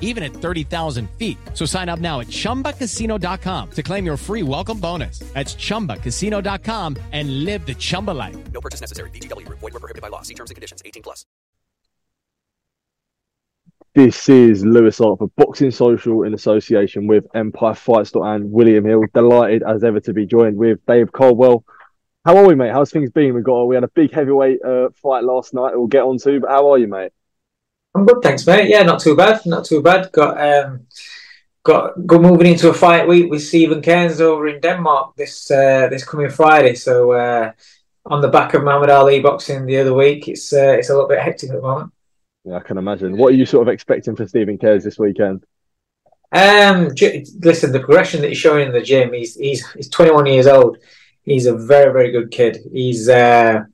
even at 30,000 feet. So sign up now at chumbacasino.com to claim your free welcome bonus. That's chumbacasino.com and live the Chumba life. No purchase necessary. VGW Group. Void were prohibited by law. See terms and conditions. 18 plus. This is Louis Hart for Boxing Social in association with Empire Fight Store and William Hill. Delighted as ever to be joined with Dave Coldwell. How are we, mate? How's things been? We got we had a big heavyweight uh, fight last night. We'll get on to, but how are you, mate? I'm good, thanks, mate. Yeah, not too bad. Not too bad. Got um, got good moving into a fight week with Steven Cairns over in Denmark this uh, this coming Friday. So uh, on the back of Muhammad Ali boxing the other week, it's uh, it's a little bit hectic at the moment. Yeah, I can imagine. What are you sort of expecting for Steven Cairns this weekend? Um, j- listen, the progression that he's showing in the gym, he's he's he's 21 years old. He's a very very good kid. He's uh,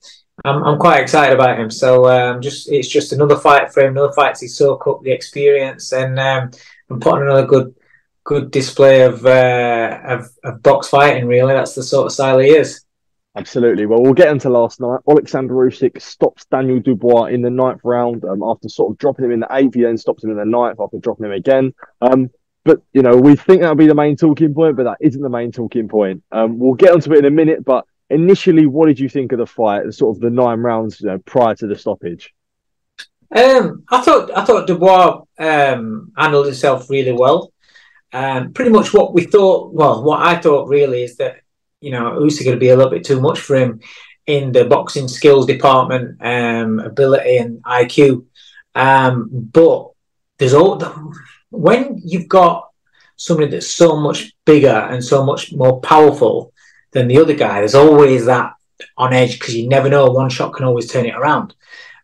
I'm I'm quite excited about him. So um, just it's just another fight for him, another fight to soak up the experience and um, and put on another good good display of, uh, of of box fighting. Really, that's the sort of style he is. Absolutely. Well, we'll get into last night. Alexander Usyk stops Daniel Dubois in the ninth round um, after sort of dropping him in the eighth. He then stops him in the ninth after dropping him again. Um, but you know, we think that'll be the main talking point, but that isn't the main talking point. Um, we'll get onto it in a minute. But initially, what did you think of the fight? Sort of the nine rounds you know, prior to the stoppage. Um, I thought I thought Dubois um, handled himself really well. Um, pretty much what we thought. Well, what I thought really is that you know Usyk going to be a little bit too much for him in the boxing skills department, um, ability and IQ. Um, but there's all when you've got somebody that's so much bigger and so much more powerful than the other guy, there's always that on edge because you never know. One shot can always turn it around,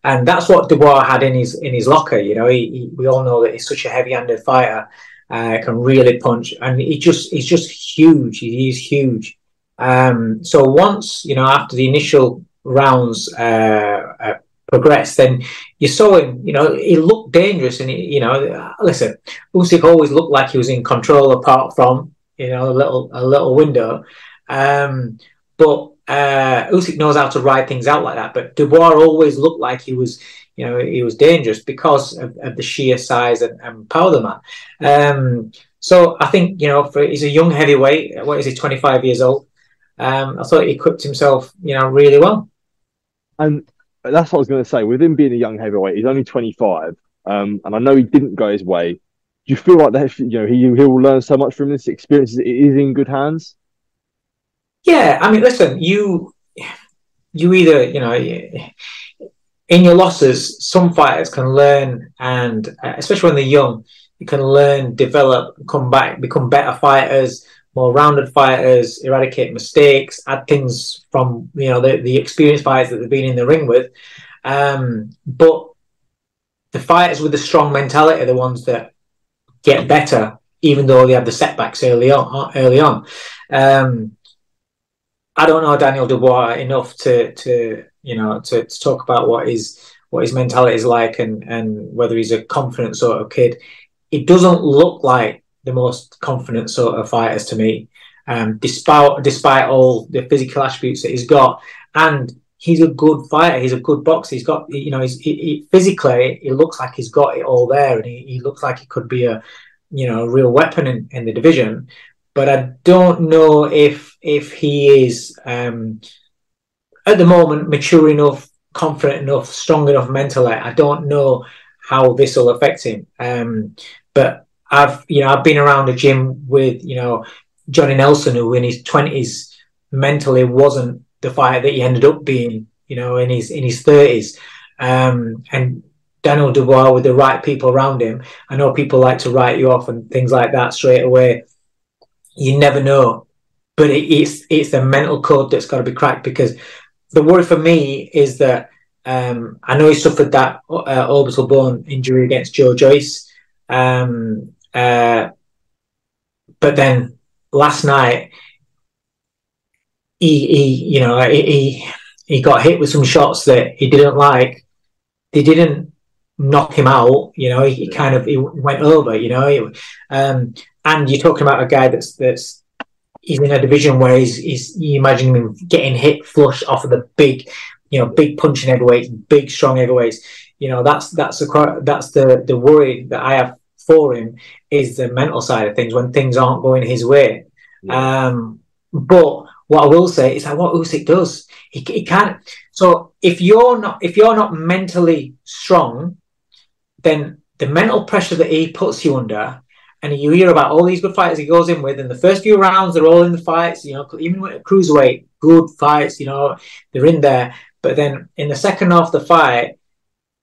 and that's what Dubois had in his in his locker. You know, he, he, we all know that he's such a heavy-handed fighter, uh, can really punch, and he just he's just huge. He is huge. Um, so once you know after the initial rounds uh, uh, progressed, then you saw him. You know, he looked dangerous, and he, you know, listen, Usyk always looked like he was in control, apart from you know a little a little window. Um, but uh, Usyk knows how to ride things out like that. But Dubois always looked like he was, you know, he was dangerous because of, of the sheer size and, and power of the man. Um, so I think you know, for, he's a young heavyweight. What is he? Twenty five years old. Um, I thought he equipped himself, you know, really well. And that's what I was going to say. With him being a young heavyweight, he's only 25, um, and I know he didn't go his way. Do you feel like that? You know, he he will learn so much from this experience. It is in good hands. Yeah, I mean, listen, you you either you know in your losses, some fighters can learn, and uh, especially when they're young, you can learn, develop, come back, become better fighters, more rounded fighters, eradicate mistakes, add things from you know the, the experienced fighters that they've been in the ring with. Um, but the fighters with the strong mentality are the ones that get better, even though they have the setbacks early on. Early on, um, I don't know Daniel Dubois enough to to you know to, to talk about what his what his mentality is like and and whether he's a confident sort of kid. It doesn't look like the most confident sort of fighters to me, um, despite despite all the physical attributes that he's got, and he's a good fighter. He's a good boxer. He's got, you know, he's he, he, physically, it looks like he's got it all there, and he, he looks like he could be a, you know, a real weapon in, in the division. But I don't know if if he is um, at the moment mature enough, confident enough, strong enough mentally. I don't know how this will affect him. Um, but I've you know I've been around a gym with you know Johnny Nelson, who in his twenties mentally wasn't the fighter that he ended up being, you know, in his in his thirties. Um, and Daniel Dubois with the right people around him. I know people like to write you off and things like that straight away. You never know, but it, it's it's the mental code that's got to be cracked because the worry for me is that um, I know he suffered that uh, orbital bone injury against Joe Joyce, um, uh, but then last night he, he you know he he got hit with some shots that he didn't like. They didn't knock him out. You know, he, he kind of he went over. You know, he, um, and you're talking about a guy that's that's he's in a division where he's, he's you imagine him getting hit flush off of the big, you know, big punching heavyweights, big strong heavyweights. You know, that's that's the that's the the worry that I have for him is the mental side of things when things aren't going his way. Yeah. Um, but what I will say is that what Usyk does, he, he can't. So if you're not if you're not mentally strong, then the mental pressure that he puts you under, and you hear about all these good fighters he goes in with, and the first few rounds they're all in the fights. You know, even with a cruiserweight, good fights. You know, they're in there. But then in the second half of the fight,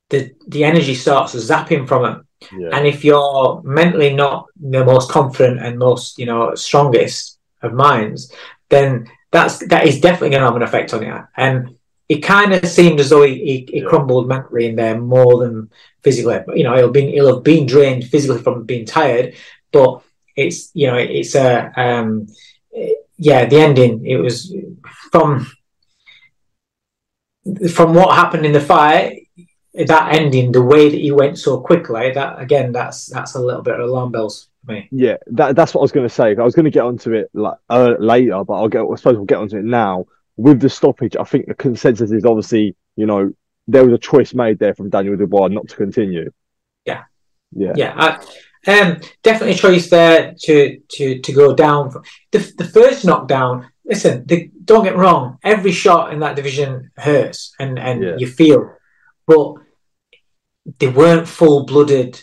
the the energy starts zapping from him. Yeah. And if you're mentally not the most confident and most, you know, strongest of minds, then that's that is definitely going to have an effect on you. And it kind of seemed as though he, he, he yeah. crumbled mentally in there more than physically. You know, he'll been he'll have been drained physically from being tired, but it's you know it's a um, yeah the ending. It was from from what happened in the fight. That ending, the way that he went so quickly, that again, that's that's a little bit of alarm bells for me. Yeah, that, that's what I was going to say. I was going to get onto it like uh, later, but I'll get. I suppose we'll get onto it now with the stoppage, I think the consensus is obviously, you know, there was a choice made there from Daniel Dubois not to continue. Yeah, yeah, yeah. I, um, definitely a choice there to to to go down. The the first knockdown. Listen, the, don't get wrong. Every shot in that division hurts, and and yeah. you feel, but they weren't full blooded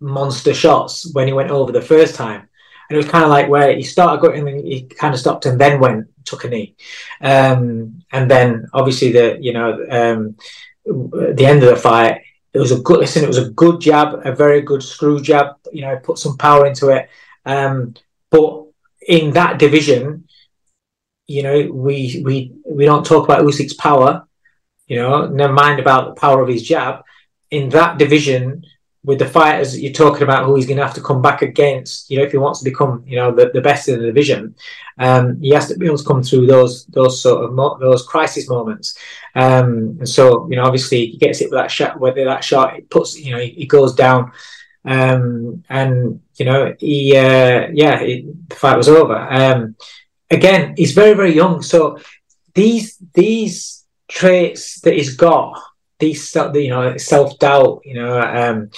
monster shots when he went over the first time. And it was kind of like where he started going and he kind of stopped and then went took a knee. Um, and then obviously the you know um, the end of the fight, it was a good listen. It was a good jab, a very good screw jab. You know, put some power into it. Um, but in that division, you know, we we we don't talk about Usyk's power. You know, never mind about the power of his jab. In that division, with the fighters you're talking about who he's going to have to come back against, you know, if he wants to become, you know, the, the best in the division, um, he has to be able to come through those those sort of mo- those crisis moments. Um, and so, you know, obviously he gets it with that shot, whether that shot it puts, you know, he, he goes down, um, and you know, he, uh, yeah, the fight was over. Um, again, he's very very young, so these these traits that he's got these you know self doubt you know um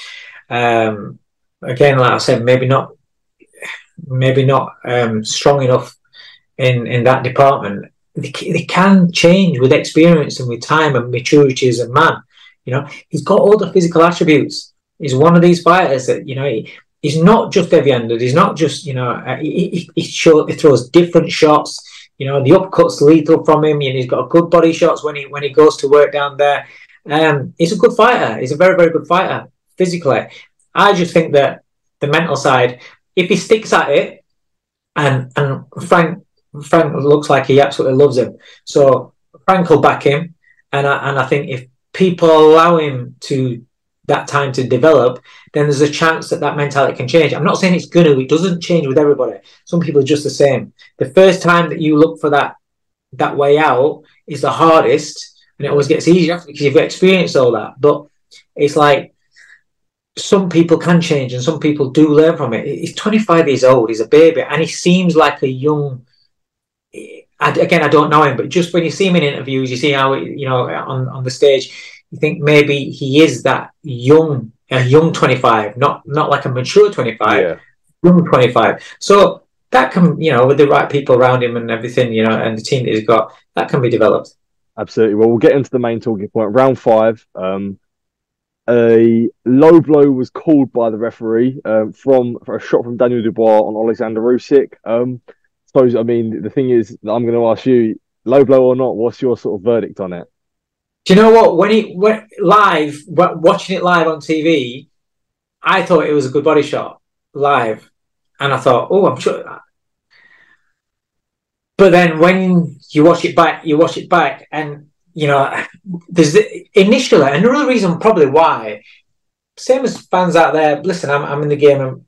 um again like i said maybe not maybe not um strong enough in in that department. They, they can change with experience and with time and maturity as a man you know. He's got all the physical attributes. He's one of these fighters that you know he, he's not just heavy-handed. He's not just you know uh, he, he, he, show, he throws different shots. You know the upcuts lethal from him and he's got good body shots when he when he goes to work down there um, he's a good fighter. He's a very, very good fighter physically. I just think that the mental side, if he sticks at it, and and Frank Frank looks like he absolutely loves him, so Frank will back him, and I, and I think if people allow him to that time to develop, then there's a chance that that mentality can change. I'm not saying it's gonna. It doesn't change with everybody. Some people are just the same. The first time that you look for that that way out is the hardest and it always gets easier because you've experienced all that. But it's like some people can change and some people do learn from it. He's 25 years old, he's a baby, and he seems like a young. I, again, I don't know him, but just when you see him in interviews, you see how you know on on the stage, you think maybe he is that young, a young twenty five, not not like a mature twenty five, Yeah. young twenty five. So that can, you know, with the right people around him and everything, you know, and the team that he's got, that can be developed. Absolutely. Well, we'll get into the main talking point. Round five. Um, a low blow was called by the referee um, from a shot from Daniel Dubois on Alexander Usyk. Um, suppose I mean the thing is I'm going to ask you, low blow or not, what's your sort of verdict on it? Do you know what? When he went live, watching it live on TV, I thought it was a good body shot live, and I thought, oh, I'm sure. But then when you watch it back, you watch it back, and you know, there's the, initially another reason probably why. Same as fans out there. Listen, I'm I'm in the game, and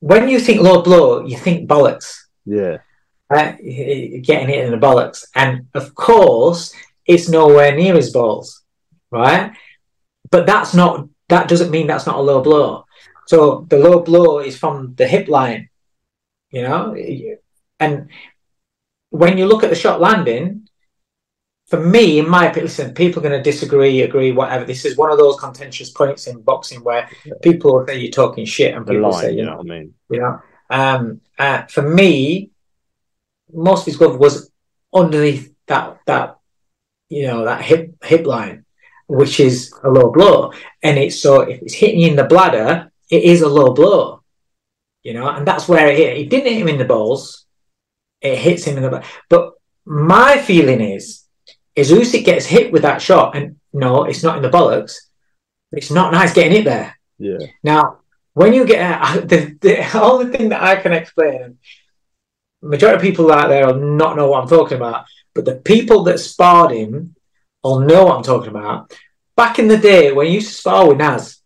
when you think low blow, you think bollocks Yeah, right? getting hit in the bollocks. And of course, it's nowhere near his balls, right? But that's not, that doesn't mean that's not a low blow. So the low blow is from the hip line, you know? And when you look at the shot landing, for me, in my opinion, listen, people are going to disagree, agree, whatever. This is one of those contentious points in boxing where people will say you're talking shit and the people line. say, You know, what I mean? you know. Um, uh, for me, most of his glove was underneath that that you know that hip hip line, which is a low blow, and it's so if it's hitting you in the bladder, it is a low blow, you know, and that's where it hit. It didn't hit him in the balls, it hits him in the back. But my feeling is, is Usyk gets hit with that shot, and no, it's not in the bollocks. It's not nice getting it there. Yeah, Now, when you get the, the only thing that I can explain, and majority of people out there will not know what I'm talking about, but the people that sparred him will know what I'm talking about. Back in the day when you used to spar with Naz,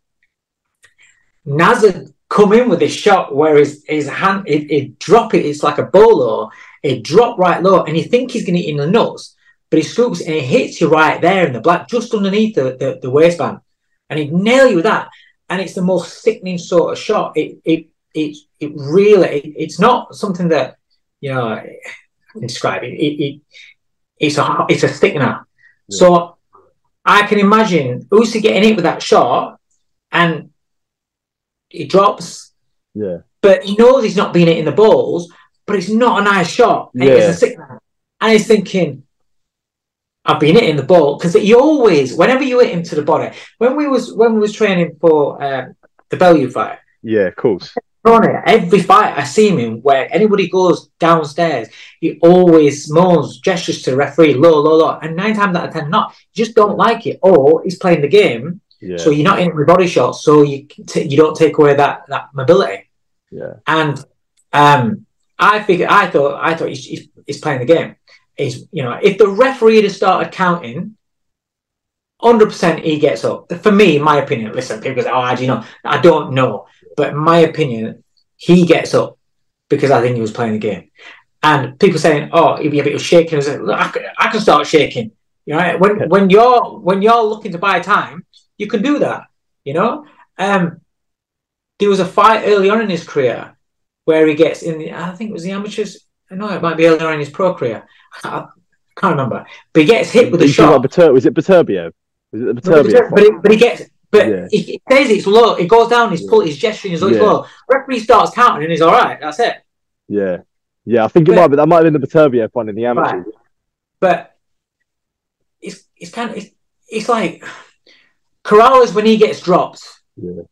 Naz had come in with this shot where his, his hand, it, it drop it, it's like a bolo, it drop right low, and you think he's going to hit in the nuts, but he scoops and it hits you right there in the black, just underneath the, the, the waistband. And he'd nail you with that and it's the most sickening sort of shot. It it it it really it, it's not something that you know I can describe. It, it, it it's a it's a sickener. So I can imagine Usyk getting hit with that shot, and he drops, yeah, but he knows he's not being in the balls. But it's not a nice shot. And Yeah. It's a sickener, and he's thinking. I've been hitting the ball because he always, whenever you hit him to the body, when we was when we was training for um, the Bellew fight, yeah. Of course. on it. Every fight I see him in, where anybody goes downstairs, he always moans, gestures to the referee, low, low, low. And nine times out of ten, not. You just don't like it, or he's playing the game, Yeah, so you're not hitting with body shots, so you t- you don't take away that that mobility. yeah, And um, I figured, I thought, I thought he's, he's, he's playing the game. He's, you know, if the referee had started counting. Hundred percent, he gets up. For me, in my opinion, listen, people say, "Oh, how do you know?" I don't know, but my opinion, he gets up because I think he was playing the game. And people saying, "Oh, yeah, but he was shaking." I was like, "Look, I can, I can start shaking." You know, when when you're when you're looking to buy time, you can do that. You know, um, there was a fight early on in his career where he gets in. The, I think it was the amateurs. No, it might be earlier on in his pro career. I can't, I can't remember, but he gets hit with a shot. Batur- was it Baturbio? Was it the No, but, he, but he gets, but Yeah. he, says it's low. It goes down. He's pull, he's gesturing. He's, Yeah. it's low. Referee starts counting, and he's all right. That's it. Yeah, yeah. I think it But- might, be that might have been the Baturbio one in the amateurs. Right. But it's it's kind of it's, it's like Corrales when he gets dropped, Yeah,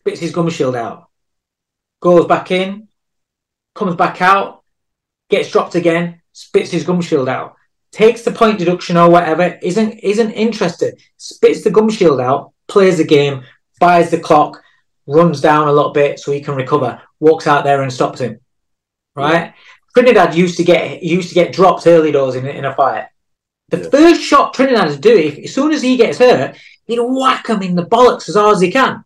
spits his gum shield out, goes back in, comes back out, gets dropped again, spits his gum shield out, takes the point deduction or whatever, isn't isn't interested, spits the gum shield out, plays the game, buys the clock, runs down a little bit so he can recover, walks out there and stops him. Right? Trinidad used to get used to get dropped early doors in, in a fight. The Yeah. first shot Trinidad is do, if, as soon as he gets hurt, he'd whack him in the bollocks as hard as he can.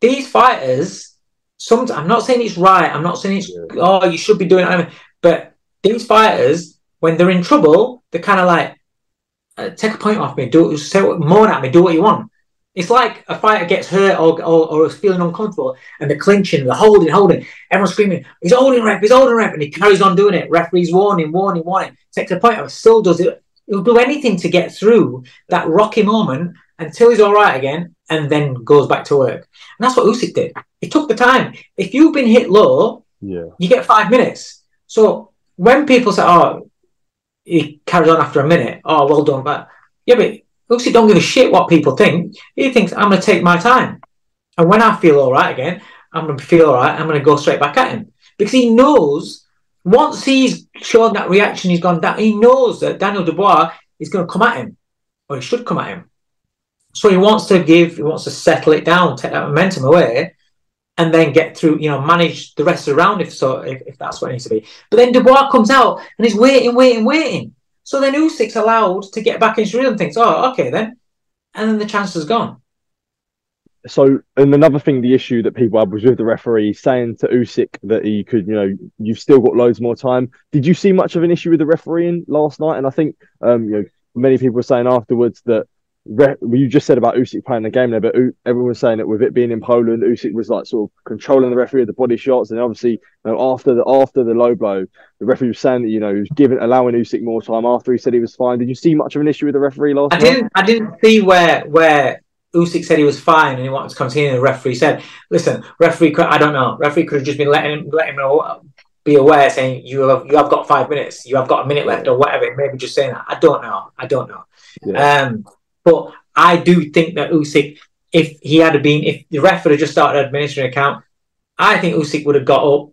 These fighters, some I'm not saying it's right. I'm not saying it's oh you should be doing it, but these fighters, when they're in trouble, they're kind of like uh, take a point off me, do say what, moan at me, do what you want. It's like a fighter gets hurt or, or, or is feeling uncomfortable and they're clinching, they're holding, holding. Everyone's screaming, he's holding ref, he's holding ref, and he carries on doing it. Referee's warning, warning, warning. Takes a point off, still does it. He'll do anything to get through that rocky moment until he's all right again and then goes back to work. And that's what Usyk did. He took the time. If you've been hit low, Yeah. you get five minutes. So when people say, "Oh, he carries on after a minute," oh, well done, but yeah, but Usyk don't give a shit what people think. He thinks I'm going to take my time, and when I feel all right again, I'm going to feel all right. I'm going to go straight back at him because he knows once he's shown that reaction, he's gone down. He knows that Daniel Dubois is going to come at him, or he should come at him. So he wants to give, he wants to settle it down, take that momentum away, and then get through, you know, manage the rest of the round if so, if, if that's what it needs to be. But then Dubois comes out and he's waiting, waiting, waiting. So then Usyk's allowed to get back into rhythm. Thinks, oh, okay then, and then the chance is gone. So, and another thing, the issue that people had was with the referee saying to Usyk that he could, you know, you've still got loads more time. Did you see much of an issue with the refereeing last night? And I think, um, you know, many people were saying afterwards that re- you just said about Usyk playing the game there, but U- everyone was saying that with it being in Poland, Usyk was like sort of controlling the referee with the body shots, and obviously, you know, after the after the low blow, the referee was saying that you know he was giving allowing Usyk more time after he said he was fine. Did you see much of an issue with the referee last I night? didn't, I didn't see where where Usyk said he was fine and he wanted to continue. The referee said, "Listen, referee, could, I don't know. Referee could have just been letting him let him know, be aware, saying you have you have got five minutes, you have got a minute left, or whatever. Maybe just saying that. I don't know. I don't know. Yeah. Um, but I do think that Usyk, if he had been, if the ref had just started administering a count, I think Usyk would have got up.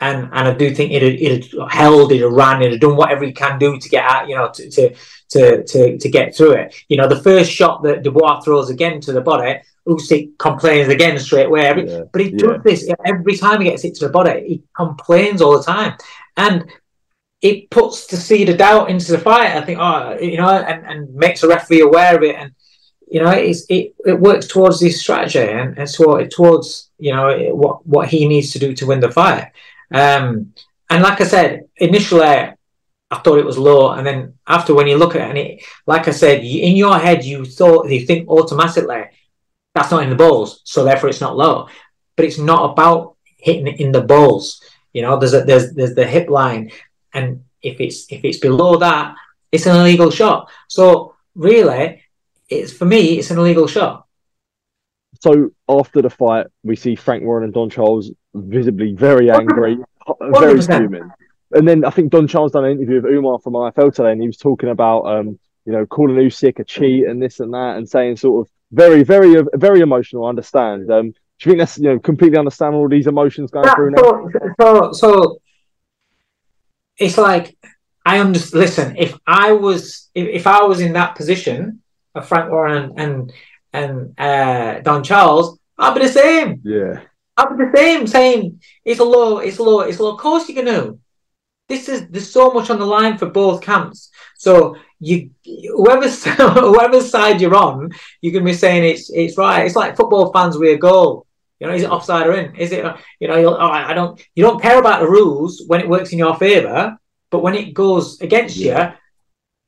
And, and I do think it it held, it ran, it done whatever he can do to get out, you know, to, to to to to get through it. You know, the first shot that Dubois throws again to the body, Usyk complains again straight away. Yeah, But he yeah. does this every time he gets hit to the body. He complains all the time, and it puts the seed of doubt into the fight. I think, oh, you know, and, and makes the referee aware of it, and you know, it's, it it works towards this strategy and, and so towards you know what what he needs to do to win the fight. Um, and like I said, initially I thought it was low, and then after when you look at it, and it, like I said, in your head you thought you think automatically that's not in the balls, so therefore it's not low. But it's not about hitting it in the balls. You know, there's a, there's there's the hip line, and if it's if it's below that, it's an illegal shot. So really, it's for me, it's an illegal shot. So after the fight, we see Frank Warren and Don Charles visibly very angry, very 100%. fuming. And then I think Don Charles done an interview with Umar from IFL today, and he was talking about, um, you know, calling Usyk a cheat and this and that, and saying sort of very, very, very emotional. I understand. Um, do you think that's you know completely understand all these emotions going through now? so, so, so it's like I understand. Listen, if I was if, if I was in that position of Frank Warren and and, and uh, Don Charles, I'd be the same. Yeah, Be the same, saying it's a low, it's a low, it's a low. Of course you can do. This is there's so much on the line for both camps. So you whoever's whoever's side you're on, you can be saying it's it's right. It's like football fans with a goal. You know, is it offside or in? Is it you know? Oh, I don't. You don't care about the rules when it works in your favour, but when it goes against you,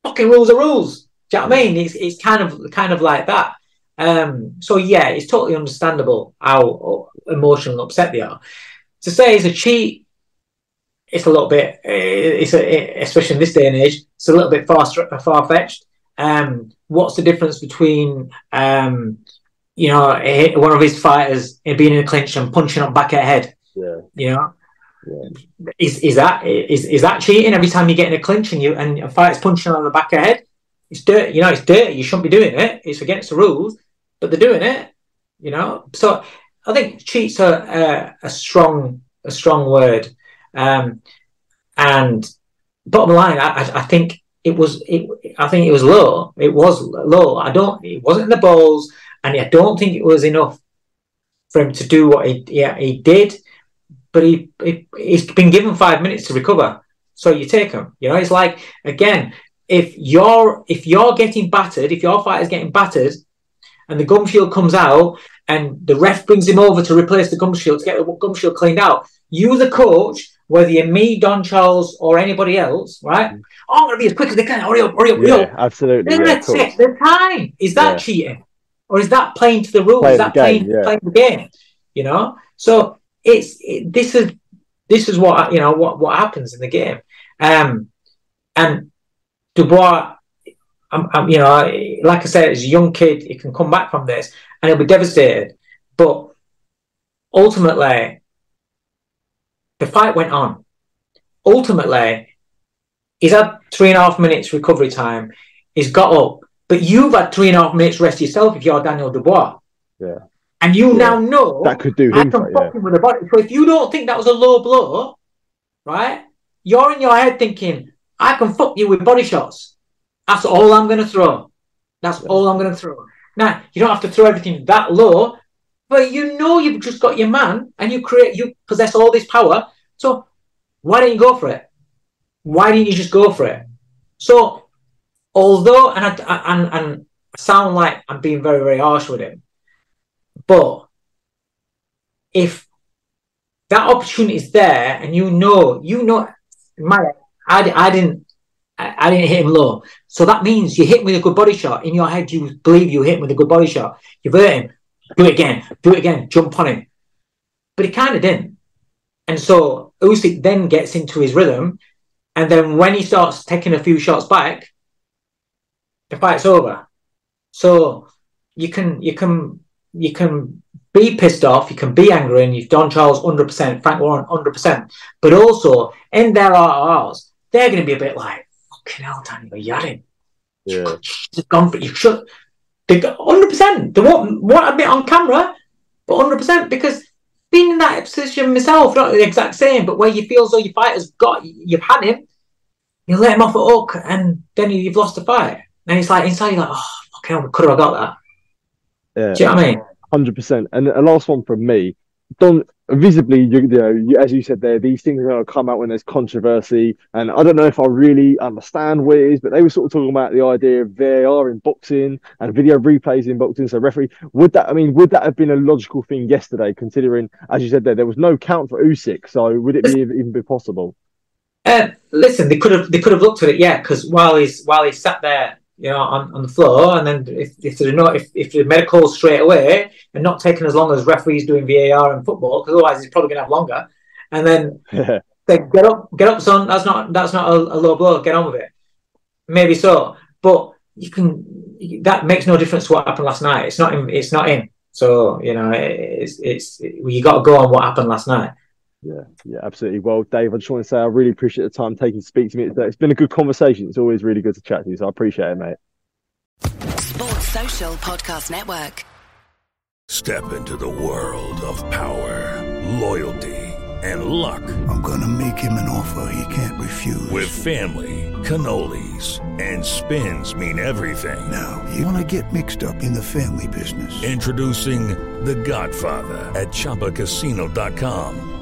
fucking rules are rules. Do you know what I mean? It's it's kind of kind of like that. Um, so yeah, it's totally understandable how emotional and upset they are. To say it's a cheat, it's a little bit. It's a, especially in this day and age, it's a little bit far far fetched. Um, what's the difference between um, you know one of his fighters being in a clinch and punching up back at head? yeah, You know, is is that is is that cheating? Every time you get in a clinch and you and a fighter's punching on the back of the head, it's dirty. You know, it's dirty. You shouldn't be doing it. It's against the rules, but they're doing it. You know, so I think cheats are uh, a strong a strong word. Um, and bottom line, I, I, think it was it. I think it was low. It was low. I don't. It wasn't in the balls, and I don't think it was enough for him to do what he yeah he did. But he, he he's been given five minutes to recover, so you take him. You know, it's like again, if you're if you're getting battered, if your fighter's getting battered, and the gum shield comes out, and the ref brings him over to replace the gum shield to get the gum shield cleaned out, you the coach, whether you're me, Don Charles, or anybody else, right? Oh, I'm gonna be as quick as they can. Hurry up, hurry up, hurry yeah, up. absolutely. They're Yeah, of take the time. Is that Yeah. cheating? or is that playing to the rules? Playing is that the game, playing, yeah. playing the game? You know, so it's it, this is this is what you know what what happens in the game, um, and Dubois, I'm, I'm, you know, like I said, as a young kid, he can come back from this and he'll be devastated, but ultimately, the fight went on. Ultimately, he's had three and a half minutes recovery time. He's got up, but you've had three and a half minutes rest yourself if you're Daniel Dubois. Yeah. And you Yeah. now know That could do him. I can fuck Yeah. him with a body. So if you don't think that was a low blow, right? You're in your head thinking, I can fuck you with body shots. That's all I'm gonna throw. That's all I'm gonna throw. Now you don't have to throw everything that low, but you know you've just got your man and you create you possess all this power. So why don't you go for it? Why didn't you just go for it? So although and I, I- and and I sound like I'm being very very harsh with him, but if that opportunity is there and you know you know my I, I didn't I, didn't hit him low. So that means you hit him with a good body shot. In your head you believe you hit him with a good body shot. You've hurt him do it again do it again jump on him. But he kind of didn't. And so Usyk then gets into his rhythm and then when he starts taking a few shots back the fight's over. So you can you can you can be pissed off, you can be angry, and you've Don Charles 100%, Frank Warren 100%. But also, in their RRs, they're going to be a bit like, fucking hell, Daniel, you had him. Yeah. You've gone for You should. They got 100%. They won't, won't admit on camera, but 100% because being in that position myself, not the exact same, but where you feel as though your fighter's got, you've had him, you let him off a hook, and then you've lost the fight. And it's like, inside, you're like, oh, fucking hell, could have got that. Yeah. Do you know what I mean? Hundred percent. And a last one from me. Don, visibly, you, you know, you, as you said there, these things are going to come out when there's controversy. And I don't know if I really understand what it is, but they were sort of talking about the idea of VAR in boxing and video replays in boxing. So referee, would that? I mean, would that have been a logical thing yesterday? Considering, as you said there, there was no count for Usyk. So would it be even be possible? Uh, listen, they could have they could have looked at it, yeah, because while he's while he's sat there, you know, on, on the floor, and then if if there's not if if the medical straight away and not taking as long as referees doing VAR in football, because otherwise he's probably going to have longer, and then they get up, get up, son. That's not that's not a, a low blow. Get on with it. Maybe so, but you can. That makes no difference to what happened last night. It's not. In, it's not in. So you know, it's it's you got to go on what happened last night. Yeah, yeah, absolutely. Well, Dave, I just want to say I really appreciate the time taking to speak to me today. It's been a good conversation. It's always really good to chat to you, so I appreciate it, mate. Sports Social Podcast Network. Step into the world of power, loyalty, and luck. I'm gonna make him an offer he can't refuse. With family, cannolis, and spins mean everything. Now, you wanna get mixed up in the family business. Introducing The Godfather at ChumbaCasino.com.